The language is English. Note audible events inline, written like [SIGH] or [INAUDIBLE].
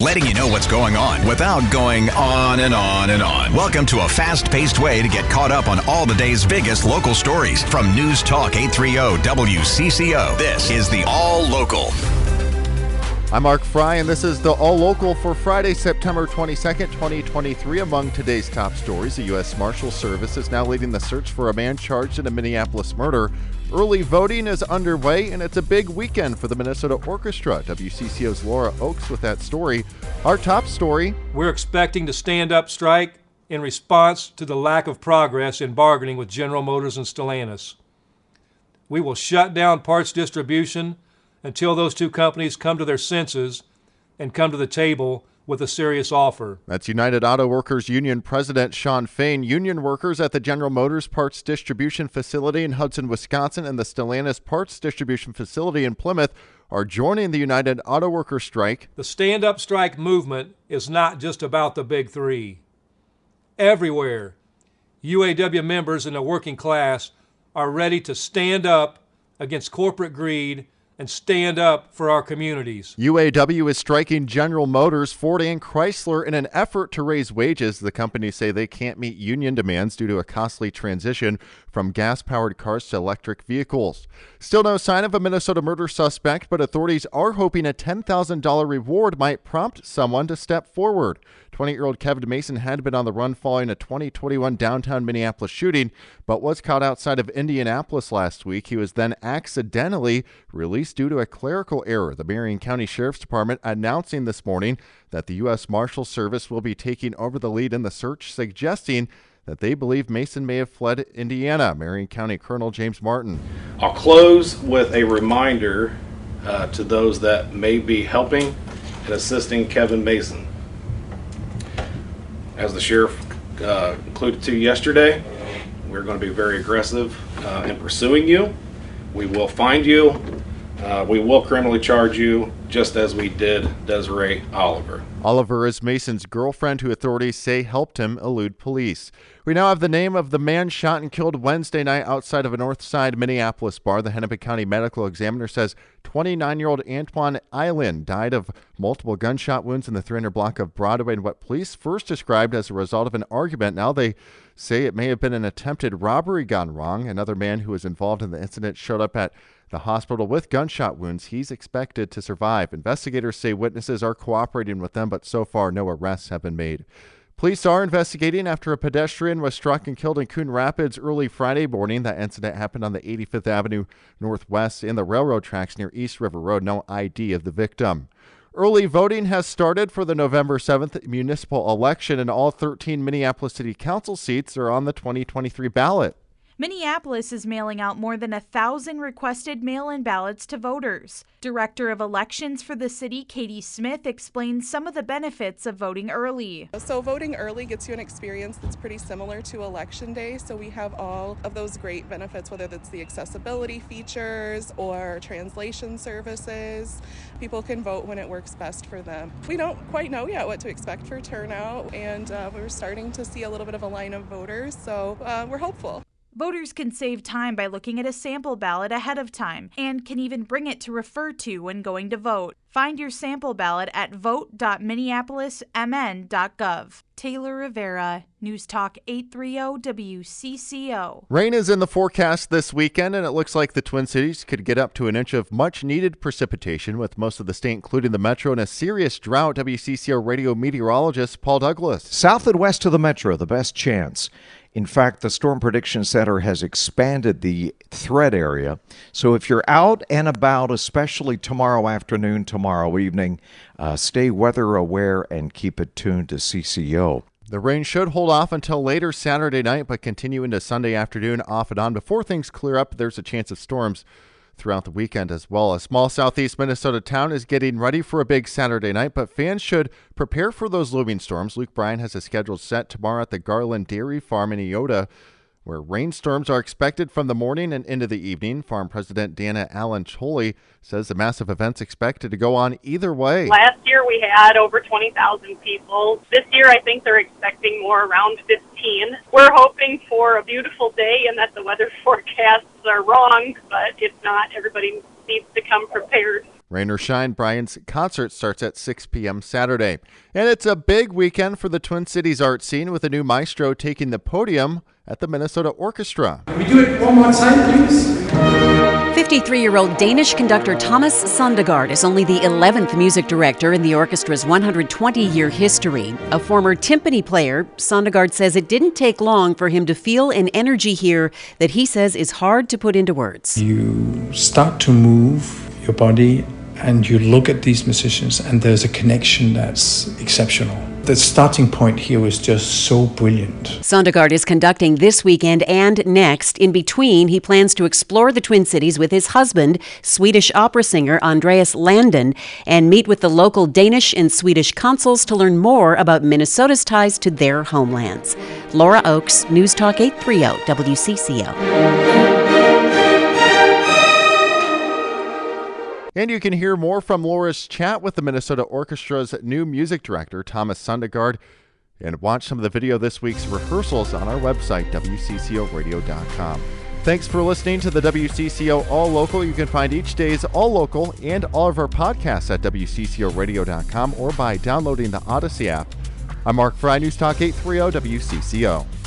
letting you know what's going on without going on and on and on. Welcome to a fast paced way to get caught up on all the day's biggest local stories from News Talk 830 WCCO. This is the All Local. I'm Mark Freie, and this is the All Local for Friday, September 22nd, 2023. Among today's top stories, the U.S. Marshal Service is now leading the search for a man charged in a Minneapolis murder. Early voting is underway, and it's a big weekend for the Minnesota Orchestra. WCCO's Laura Oakes with that story. Our top story We're expecting to stand up strike in response to the lack of progress in bargaining with General Motors and Stellantis. We will shut down parts distribution until those two companies come to their senses and come to the table with a serious offer. That's United Auto Workers Union President Shawn Fain. Union workers at the General Motors Parts Distribution Facility in Hudson, Wisconsin, and the Stellantis Parts Distribution Facility in Plymouth are joining the United Auto Workers strike. The stand up strike movement is not just about the big three. Everywhere, UAW members in the working class are ready to stand up against corporate greed and stand up for our communities. UAW is striking General Motors, Ford, and Chrysler in an effort to raise wages. The companies say they can't meet union demands due to a costly transition from gas powered cars to electric vehicles. Still no sign of a Minnesota murder suspect, but authorities are hoping a $10,000 reward might prompt someone to step forward. 20 year old Kevin Mason had been on the run following a 2021 downtown Minneapolis shooting, but was caught outside of Indianapolis last week. He was then accidentally released due to a clerical error. The Marion County Sheriff's Department announcing this morning that the U.S. Marshal Service will be taking over the lead in the search, suggesting that they believe Mason may have fled Indiana. Marion County Colonel James Martin. I'll close with a reminder uh, to those that may be helping and assisting Kevin Mason. As the sheriff uh, to yesterday, we're going to be very aggressive uh, in pursuing you. We will find you. Uh, we will criminally charge you, just as we did Desiree Oliver. Oliver is Mason's girlfriend, who authorities say helped him elude police. We now have the name of the man shot and killed Wednesday night outside of a North Side Minneapolis bar. The Hennepin County Medical Examiner says 29 year old Antoine Eiland died of multiple gunshot wounds in the 300 block of Broadway in what police first described as a result of an argument. Now they say it may have been an attempted robbery gone wrong. Another man who was involved in the incident showed up at the hospital with gunshot wounds. He's expected to survive. Investigators say witnesses are cooperating with them, but so far no arrests have been made. Police are investigating after a pedestrian was struck and killed in Coon Rapids early Friday morning. That incident happened on the 85th Avenue Northwest in the railroad tracks near East River Road. No ID of the victim. Early voting has started for the November 7th municipal election, and all 13 Minneapolis City Council seats are on the 2023 ballot. Minneapolis is mailing out more than a thousand requested mail in ballots to voters. Director of Elections for the city, Katie Smith, explains some of the benefits of voting early. So, voting early gets you an experience that's pretty similar to Election Day. So, we have all of those great benefits, whether that's the accessibility features or translation services. People can vote when it works best for them. We don't quite know yet what to expect for turnout, and uh, we're starting to see a little bit of a line of voters, so uh, we're hopeful. Voters can save time by looking at a sample ballot ahead of time and can even bring it to refer to when going to vote. Find your sample ballot at vote.minneapolismn.gov. Taylor Rivera, News Talk 830 WCCO. Rain is in the forecast this weekend, and it looks like the Twin Cities could get up to an inch of much needed precipitation, with most of the state, including the metro, in a serious drought. WCCO radio meteorologist Paul Douglas. South and west of the metro, the best chance. In fact, the Storm Prediction Center has expanded the threat area. So if you're out and about, especially tomorrow afternoon, tomorrow evening, uh, stay weather aware and keep it tuned to CCO. The rain should hold off until later Saturday night, but continue into Sunday afternoon off and on. Before things clear up, there's a chance of storms throughout the weekend as well. A small southeast Minnesota town is getting ready for a big Saturday night, but fans should prepare for those looming storms. Luke Bryan has a schedule set tomorrow at the Gar-Lin Dairy Farm in Eyota where rainstorms are expected from the morning and into the evening. Farm President Dana Allen Choley says the massive event's expected to go on either way. Last year we had over 20,000 people. This year I think they're expecting more around 15. We're hoping for a beautiful day and that the weather [LAUGHS] forecasts are wrong, but if not, everybody needs to come prepared. Rain or shine, Bryan's concert starts at 6 p.m. Saturday. And it's a big weekend for the Twin Cities art scene with a new maestro taking the podium at the Minnesota Orchestra. Can we do it one more time, please? 53 year old Danish conductor Thomas Sondergaard is only the 11th music director in the orchestra's 120 year history. A former timpani player, Sondergaard says it didn't take long for him to feel an energy here that he says is hard to put into words. You start to move your body and you look at these musicians, and there's a connection that's exceptional. The starting point here was just so brilliant. Sondergaard is conducting this weekend and next. In between, he plans to explore the Twin Cities with his husband, Swedish opera singer Andreas Landen, and meet with the local Danish and Swedish consuls to learn more about Minnesota's ties to their homelands. Laura Oakes, News Talk 830 WCCO. And you can hear more from Laura's chat with the Minnesota Orchestra's new music director, Thomas Sondergaard, and watch some of the video this week's rehearsals on our website, WCCORadio.com. Thanks for listening to the WCCO All Local. You can find each day's All Local and all of our podcasts at WCCORadio.com or by downloading the Odyssey app. I'm Mark Freie, News Talk 830 WCCO.